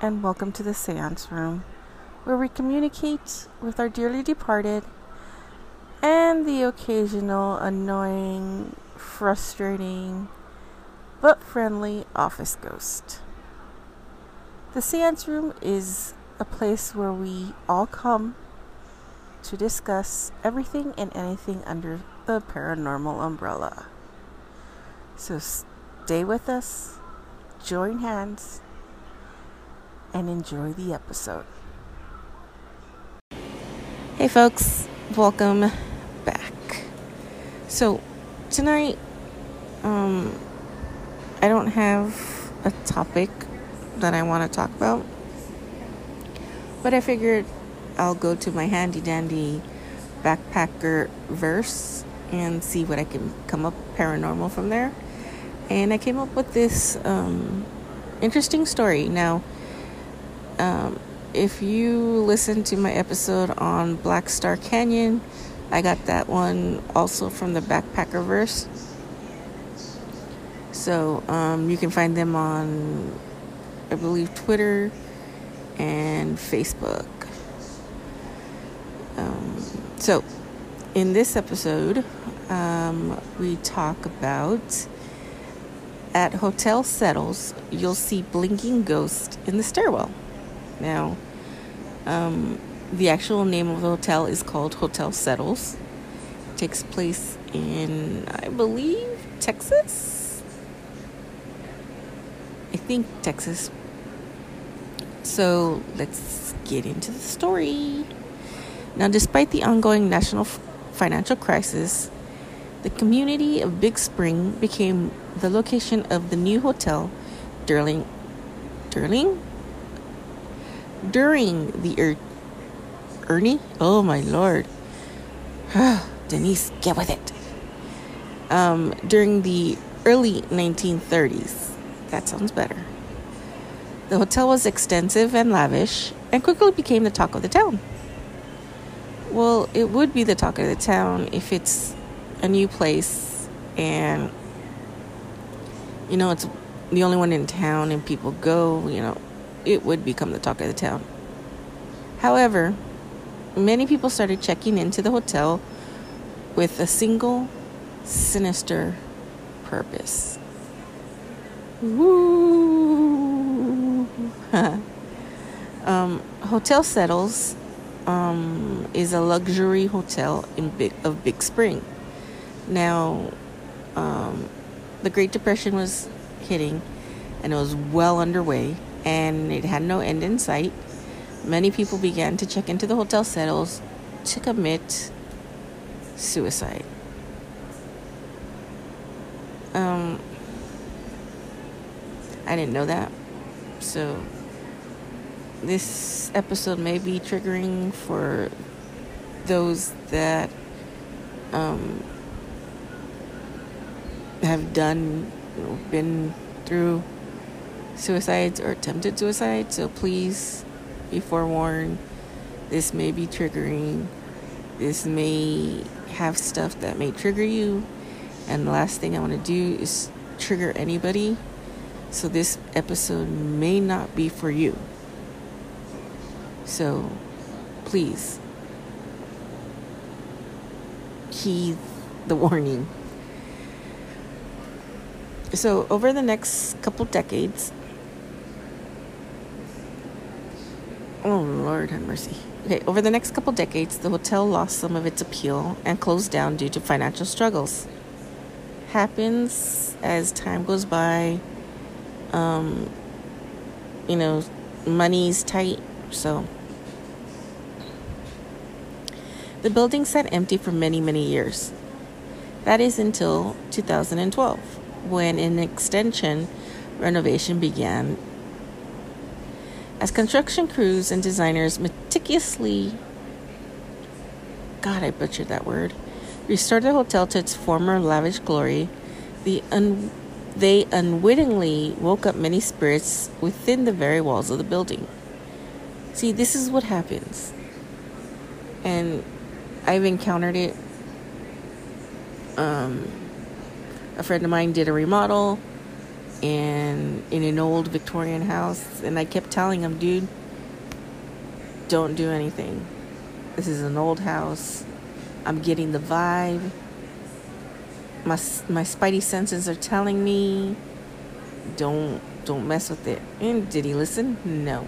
and welcome to the Seance Room, where we communicate with our dearly departed and the occasional annoying, frustrating, but friendly office ghost. The Seance Room is a place where we all come to discuss everything and anything under the paranormal umbrella. So stay with us, join hands, and enjoy the episode. Hey, folks, welcome back. So, tonight, um, I don't have a topic that I want to talk about, but I figured I'll go to my handy dandy backpacker verse and see what I can come up paranormal from there. And I came up with this um, interesting story. Now, um, if you listen to my episode on Black Star Canyon, I got that one also from the Backpacker Verse. So um, you can find them on, I believe, Twitter and Facebook. Um, so in this episode, um, we talk about at Hotel Settles, you'll see blinking ghosts in the stairwell. Now, um, the actual name of the hotel is called Hotel Settles. It takes place in, I believe, Texas. I think Texas. So let's get into the story. Now, despite the ongoing national f- financial crisis, the community of Big Spring became the location of the new hotel, Derling. Durling? During the er- Ernie. Oh my lord, Denise, get with it. Um, during the early 1930s. That sounds better. The hotel was extensive and lavish and quickly became the talk of the town. Well, it would be the talk of the town if it's a new place and, you know, it's the only one in town and people go, you know, it would become the talk of the town. However, many people started checking into the hotel with a single sinister purpose. Woo! um, hotel Settles um, is a luxury hotel in big of Big Spring. Now, um, the Great Depression was hitting, and it was well underway and it had no end in sight. Many people began to check into the hotel settles to commit suicide. Um, I didn't know that. So, this episode may be triggering for those that um, have done, you know, been through suicides or attempted suicide. So, please be forewarned. This may be triggering. This may have stuff that may trigger you. And the last thing I want to do is trigger anybody. So this episode may not be for you. So please heed the warning. So, over the next couple decades, oh Lord have mercy. Okay, over the next couple decades, the hotel lost some of its appeal and closed down due to financial struggles. Happens as time goes by. Um, you know, money's tight, so the building sat empty for many, many years. That is until 2012, when an extension renovation began as construction crews and designers meticulously, God, I butchered that word, restored the hotel to its former lavish glory, the un- they unwittingly woke up many spirits within the very walls of the building. See, this is what happens. And I've encountered it. Um, a friend of mine did a remodel and in an old Victorian house. And I kept telling him, dude, don't do anything. This is an old house. I'm getting the vibe. My my spidey senses are telling me, don't don't mess with it. And did he listen? No.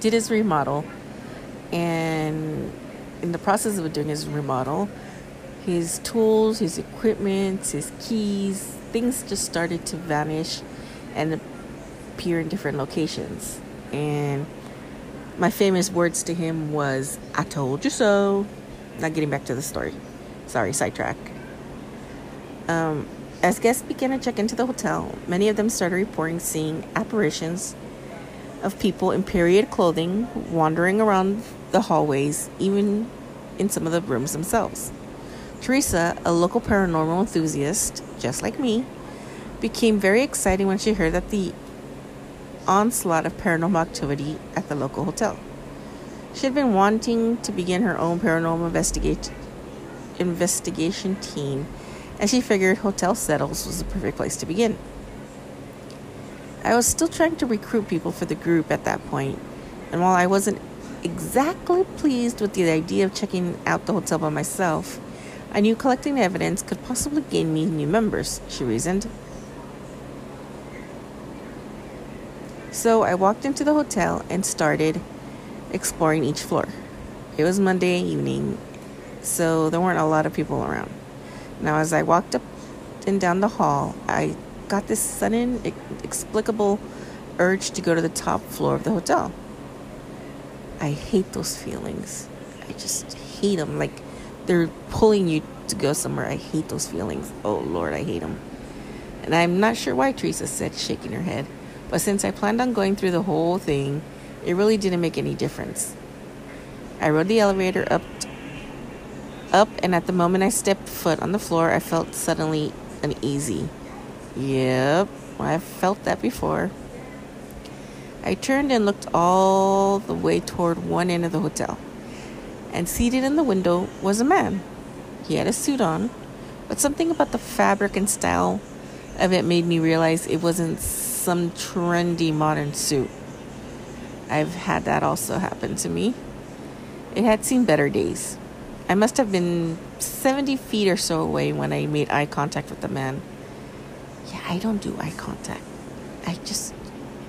Did his remodel, and in the process of doing his remodel, his tools, his equipment, his keys, things just started to vanish and appear in different locations. And my famous words to him was, I told you so. Not getting back to the story. Sorry, sidetrack. Um, as guests began to check into the hotel, many of them started reporting seeing apparitions of people in period clothing wandering around the hallways, even in some of the rooms themselves. Teresa, a local paranormal enthusiast, just like me, became very excited when she heard that the onslaught of paranormal activity at the local hotel. She had been wanting to begin her own paranormal investigate, investigation team, and she figured Hotel Settles was the perfect place to begin. I was still trying to recruit people for the group at that point, and while I wasn't exactly pleased with the idea of checking out the hotel by myself, I knew collecting evidence could possibly gain me new members, she reasoned. So I walked into the hotel and started exploring each floor. It was Monday evening, so there weren't a lot of people around. Now, as I walked up and down the hall, I got this sudden, inexplicable urge to go to the top floor of the hotel. I hate those feelings. I just hate them. Like, they're pulling you to go somewhere. I hate those feelings. Oh Lord, I hate them. And I'm not sure why Teresa said, shaking her head. But since I planned on going through the whole thing, it really didn't make any difference. I rode the elevator up, up, and at the moment I stepped foot on the floor, I felt suddenly uneasy. Yep, I've felt that before. I turned and looked all the way toward one end of the hotel and seated in the window was a man. He had a suit on, but something about the fabric and style of it made me realize it wasn't some trendy modern suit. I've had that also happen to me. It had seen better days. I must have been 70 feet or so away when I made eye contact with the man. Yeah, I don't do eye contact. I just,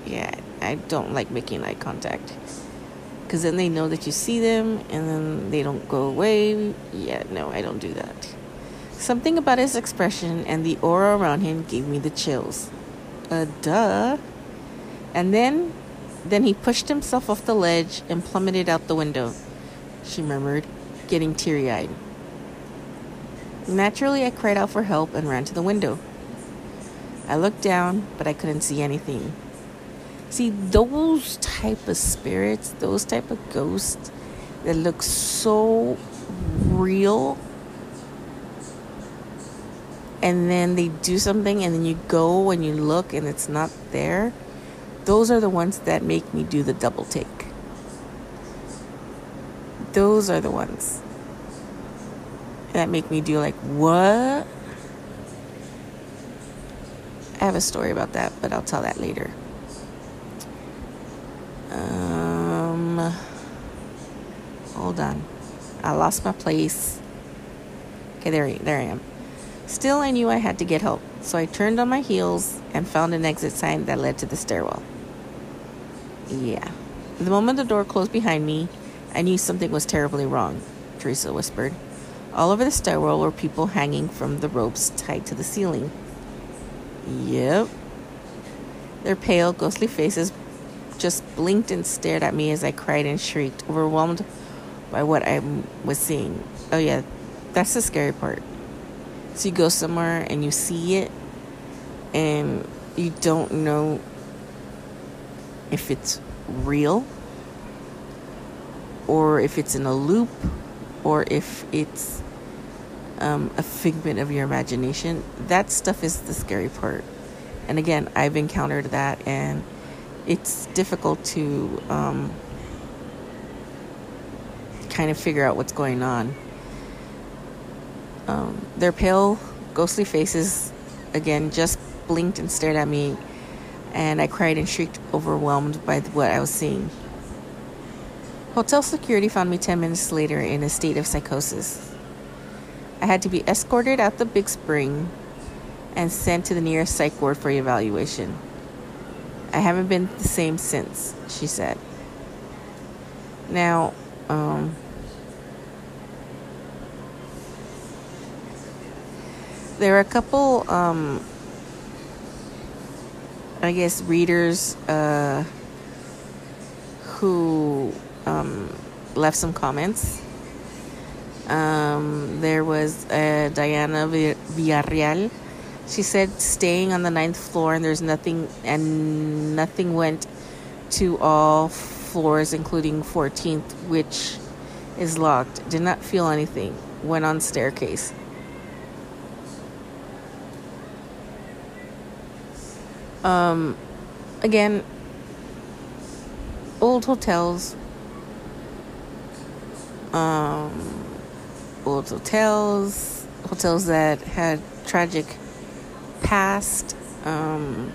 yeah, I don't like making eye contact because then they know that you see them and then they don't go away. Yeah, no, I don't do that. Something about his expression and the aura around him gave me the chills. Uh, duh. And then, then he pushed himself off the ledge and plummeted out the window, she murmured, getting teary eyed. Naturally, I cried out for help and ran to the window. I looked down, but I couldn't see anything. See, those type of spirits, those type of ghosts that look so real and then they do something and then you go and you look and it's not there those are the ones that make me do the double take. Those are the ones that make me do like what? I have a story about that but i'll tell that later hold on i lost my place okay there, there i am Still, I knew I had to get help, so I turned on my heels and found an exit sign that led to the stairwell. Yeah. The moment the door closed behind me, I knew something was terribly wrong, Teresa whispered. All over the stairwell were people hanging from the ropes tied to the ceiling. Yep. Their pale, ghostly faces just blinked and stared at me as I cried and shrieked, overwhelmed by what I was seeing. Oh, yeah, that's the scary part. So you go somewhere and you see it and you don't know if it's real or if it's in a loop or if it's um, a figment of your imagination. That stuff is the scary part. And again, I've encountered that and it's difficult to um, kind of figure out what's going on. Um, their pale, ghostly faces, again, just blinked and stared at me, and I cried and shrieked, overwhelmed by what I was seeing. Hotel security found me 10 minutes later in a state of psychosis. I had to be escorted out the big spring and sent to the nearest psych ward for evaluation. I haven't been the same since, she said. Now, um, there are a couple, um, I guess, readers uh, who um, left some comments. Um, there was uh, Diana Villarreal. She said staying on the ninth floor and there's nothing, and nothing went to all floors, including 14th, which is locked. Did not feel anything. Went on staircase. Um, again, old hotels. Um, old hotels, hotels that had tragic past. Um,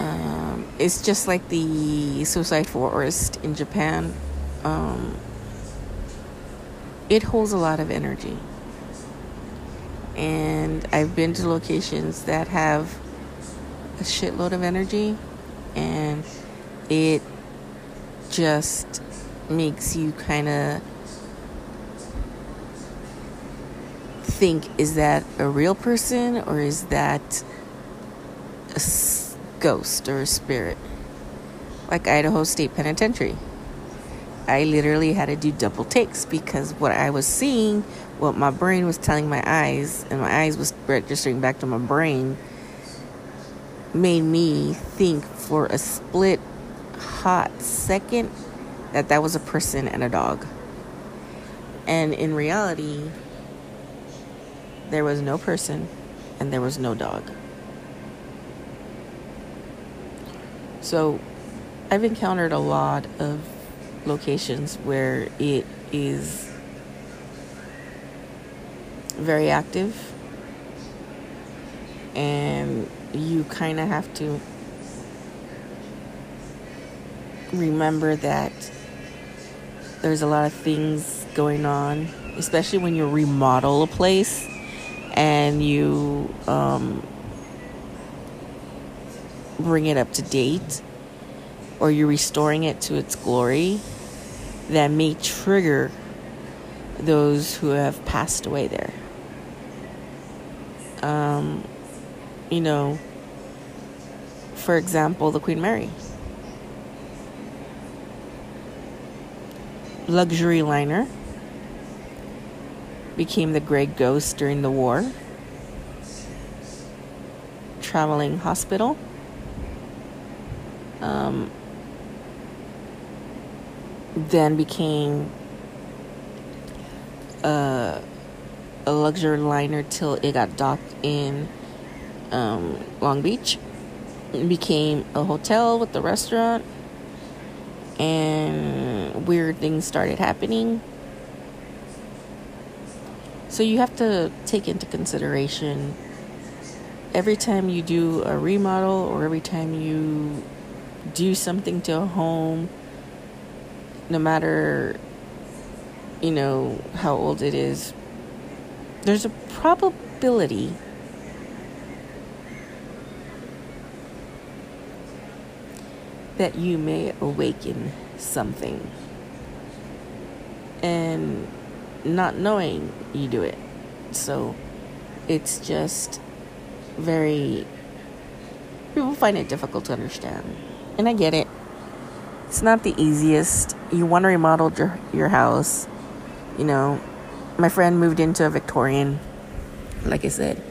um, it's just like the suicide forest in Japan. Um, it holds a lot of energy and I've been to locations that have a shitload of energy, and it just makes you kind of think is that a real person or is that a ghost or a spirit? Like Idaho State Penitentiary. I literally had to do double takes because what I was seeing what my brain was telling my eyes, and my eyes was registering back to my brain, made me think for a split hot second that that was a person and a dog. And in reality, there was no person and there was no dog. So I've encountered a lot of locations where it is very active. And you kind of have to remember that there's a lot of things going on, especially when you remodel a place and you um, bring it up to date or you're restoring it to its glory that may trigger those who have passed away there um, you know, for example, the Queen Mary. Luxury liner. became the gray ghost during the war, traveling hospital. Um, then became a, a luxury liner till it got docked in um, Long Beach. It became a hotel with the restaurant, and weird things started happening. So you have to take into consideration every time you do a remodel or every time you do something to a home, no matter you know how old it is, there's a probability that you may awaken something. And not knowing you do it. So it's just very. People find it difficult to understand. And I get it. It's not the easiest. You want to remodel your, your house. You know, my friend moved into a Victorian, like I said.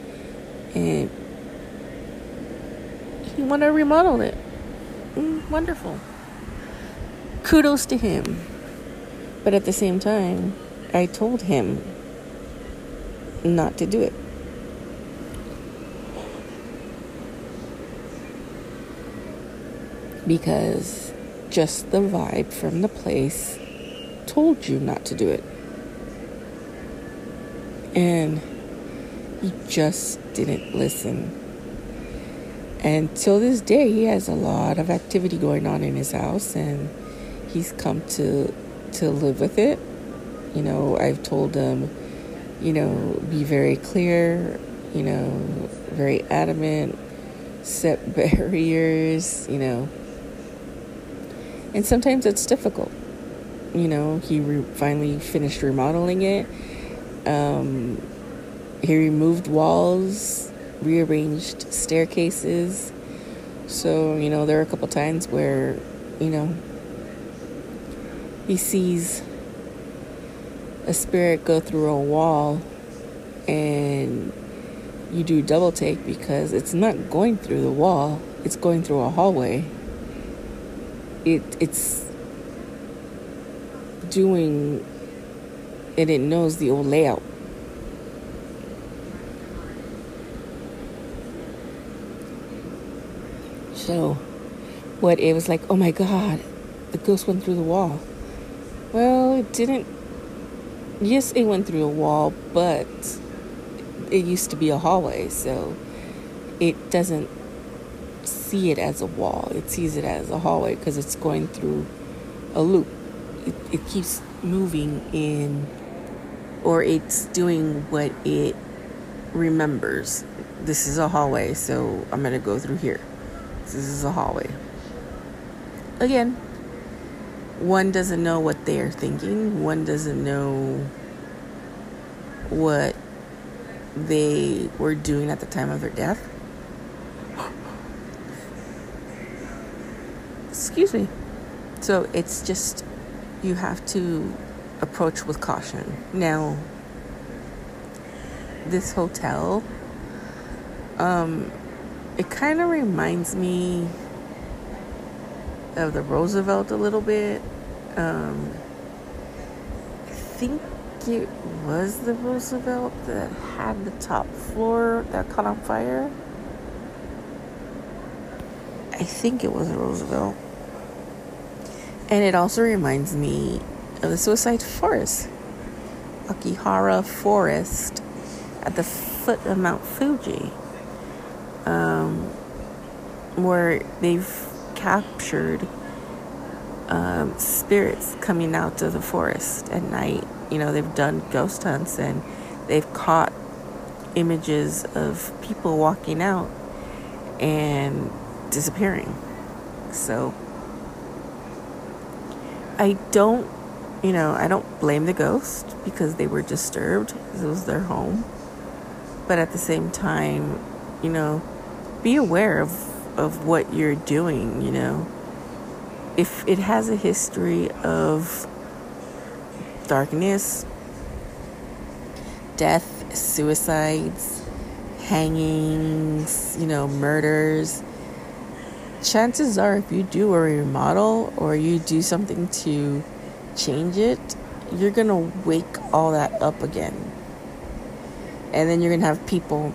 And he want to remodel it. Mm, wonderful. Kudos to him. But at the same time, I told him not to do it. Because just the vibe from the place told you not to do it. And he just didn't listen. And till this day, he has a lot of activity going on in his house, and he's come to to live with it you know, I've told him, you know, be very clear, you know, very adamant, set barriers, you know. And sometimes it's difficult. You know, he re- finally finished remodeling it. Um, he removed walls, rearranged staircases. So, you know, there are a couple times where, you know, he sees a spirit go through a wall and you do double take because it's not going through the wall, it's going through a hallway. It it's doing and it knows the old layout. So what it was like, oh my god, the ghost went through the wall. Well, it didn't yes, it went through a wall, but it used to be a hallway, so it doesn't see it as a wall. It sees it as a hallway because it's going through a loop. It, it keeps moving in, or it's doing what it remembers. This is a hallway, so I'm going to go through here. This is a hallway. Again, one doesn't know what they're thinking, one doesn't know what they were doing at the time of their death. Excuse me. So it's just, you have to approach with caution. Now, this hotel, um, it kind of reminds me of the Roosevelt a little bit. Um, I think it was the Roosevelt that had the top floor that caught on fire. I think it was a Roosevelt. And it also reminds me of the Suicide Forest, Akihara Forest at the foot of Mount Fuji, um, where they've captured um, spirits coming out of the forest at night. You know, they've done ghost hunts and they've caught images of people walking out and disappearing. So I don't, you know, I don't blame the ghost because they were disturbed it was their home. But at the same time, you know, be aware of of what you're doing, you know. If it has a history of darkness, death, suicides, hangings, you know, murders. Chances are, if you do a remodel or you do something to change it, you're gonna wake all that up again. And then you're gonna have people,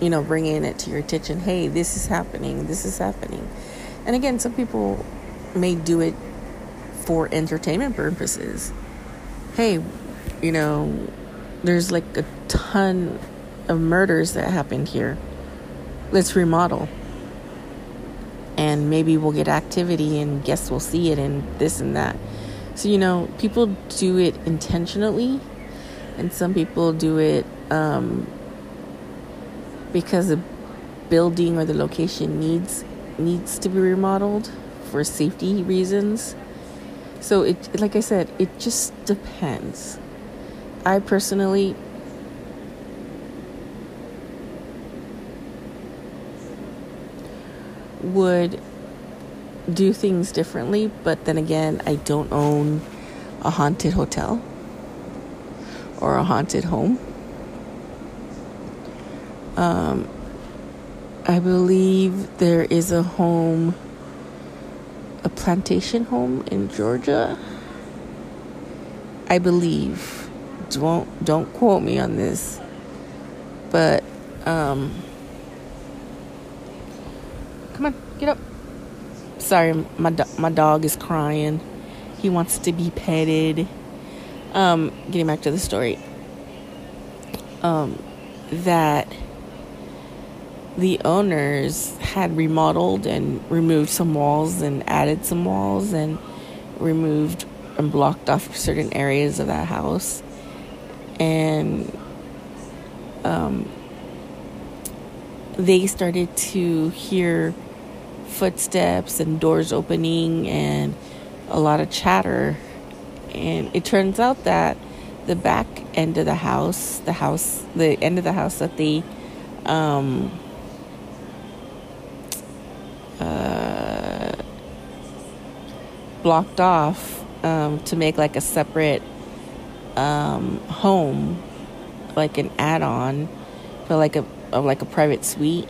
you know, bringing it to your attention hey, this is happening, this is happening. And again, some people may do it for entertainment purposes. Hey, you know, there's like a ton of murders that happened here. Let's remodel. And maybe we'll get activity and guests will see it and this and that. So, you know, people do it intentionally, and some people do it um, because the building or the location needs needs to be remodeled for safety reasons. So it like I said, it just depends. I personally would do things differently, but then again, I don't own a haunted hotel or a haunted home. Um, I believe there is a home, a plantation home in Georgia. I believe. Don't don't quote me on this, but um, come on, get up. Sorry, my do- my dog is crying. He wants to be petted. Um, getting back to the story. Um, that the owners had remodeled and removed some walls and added some walls and removed and blocked off certain areas of that house and um, they started to hear footsteps and doors opening and a lot of chatter. And it turns out that the back end of the house, the house, the end of the house that they um, uh, blocked off um, to make like a separate um, home, like an add-on, but like a like a private suite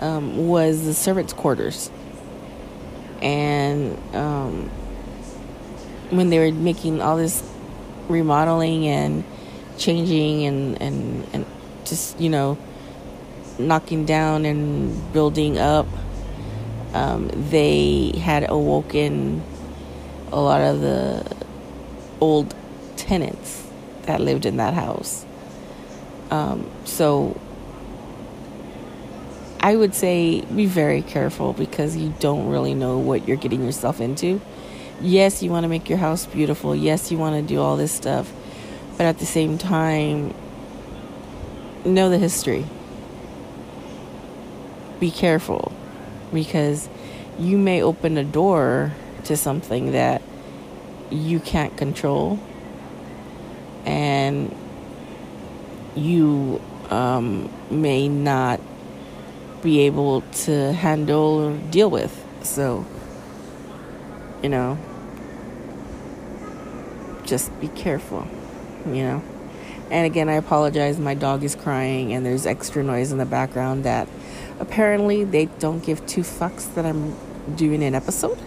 um, was the servants' quarters. And um, when they were making all this remodeling and changing and, and, and just, you know, knocking down and building up, um, they had awoken a lot of the old tenants that lived in that house. Um, so I would say be very careful because you don't really know what you're getting yourself into. Yes, you want to make your house beautiful. Yes, you want to do all this stuff. But at the same time, know the history. Be careful because you may open a door to something that you can't control and you um, may not be able to handle or deal with. So, you know, just be careful, you know. And again, I apologize. My dog is crying, and there's extra noise in the background that apparently they don't give two fucks that I'm doing an episode.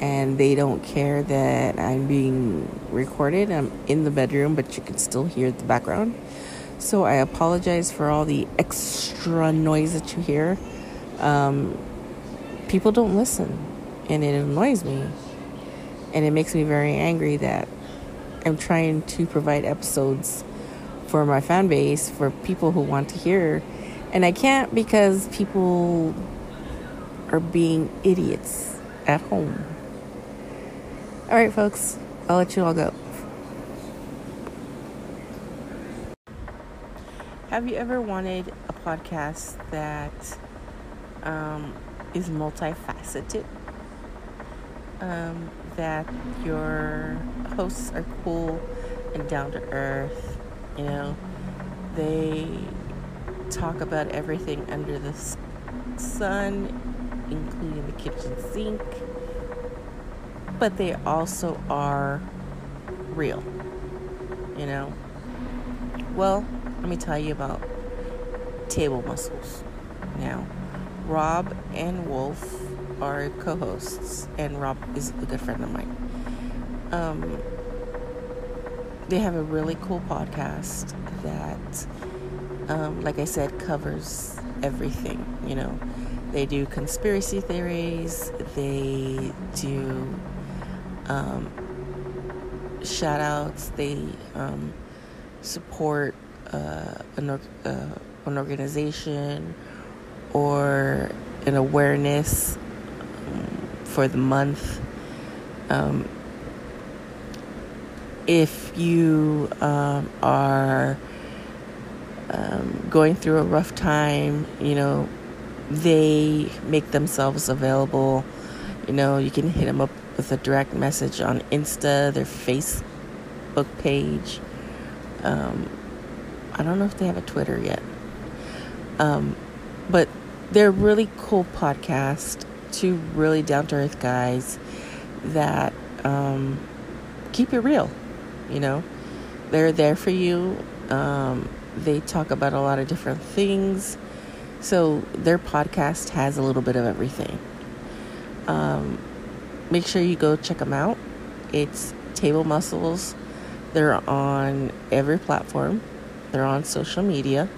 And they don't care that I'm being recorded. I'm in the bedroom, but you can still hear the background. So I apologize for all the extra noise that you hear. Um, people don't listen, and it annoys me. And it makes me very angry that I'm trying to provide episodes for my fan base, for people who want to hear. And I can't because people are being idiots at home. All right, folks, I'll let you all go. Have you ever wanted a podcast that um, is multifaceted? Um, that your hosts are cool and down to earth. You know, they talk about everything under the sun, including the kitchen sink, but they also are real. you know? Well, let me tell you about Table Muscles. Now, Rob and Wolf are co hosts, and Rob is a good friend of mine. Um, they have a really cool podcast that, um, like I said, covers everything. You know, they do conspiracy theories, they do um, shout outs, they um, support uh, an, uh, an organization or an awareness um, for the month. Um, if you um, are um, going through a rough time, you know, they make themselves available. You know, you can hit them up with a direct message on Insta, their Facebook page. Um, I don't know if they have a Twitter yet. Um, but they're really cool podcast. Two really down to earth guys that um, keep it real. You know, they're there for you. Um, they talk about a lot of different things. So their podcast has a little bit of everything. Um, make sure you go check them out. It's Table Muscles. They're on every platform. They're on social media.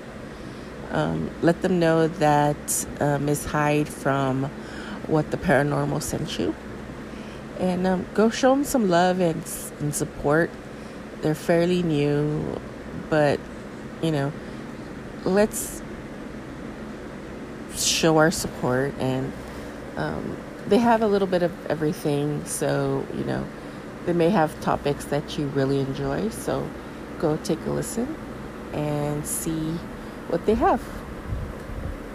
Um, let them know that uh, Ms. Hyde from What the Paranormal sent you. And um, go show them some love and, and support. They're fairly new, but you know, let's show our support. And um, they have a little bit of everything, so you know, they may have topics that you really enjoy. So go take a listen and see what they have.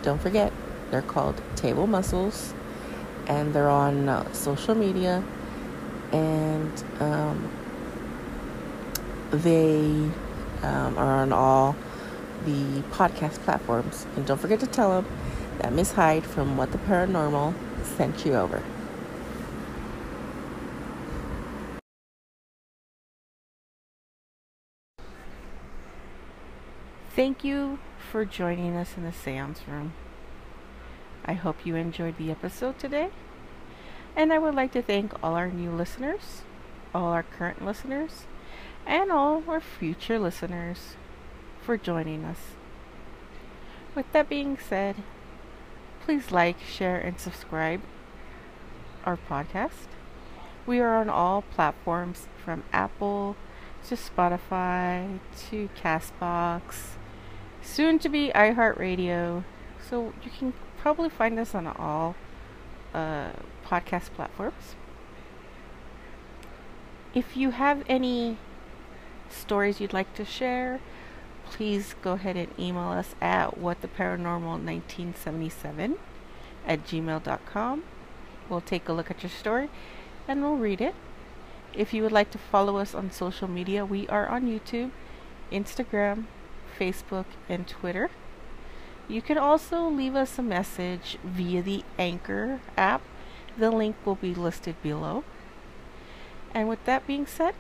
Don't forget, they're called Table Muscles and they're on uh, social media and um, they um, are on all the podcast platforms. And don't forget to tell them that Miss Hyde from What the Paranormal sent you over. Thank you for joining us in the seance room. I hope you enjoyed the episode today. And I would like to thank all our new listeners, all our current listeners, and all our future listeners for joining us. With that being said, please like, share, and subscribe our podcast. We are on all platforms from Apple to Spotify to Castbox, soon to be iHeartRadio. So you can probably find us on all uh, podcast platforms. If you have any stories you'd like to share, please go ahead and email us at whattheparanormal1977 at gmail.com. We'll take a look at your story and we'll read it. If you would like to follow us on social media, we are on YouTube, Instagram, Facebook, and Twitter. You can also leave us a message via the Anchor app. The link will be listed below. And with that being said,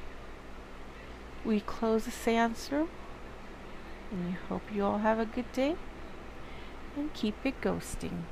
we close the seance room. And we hope you all have a good day and keep it ghosting.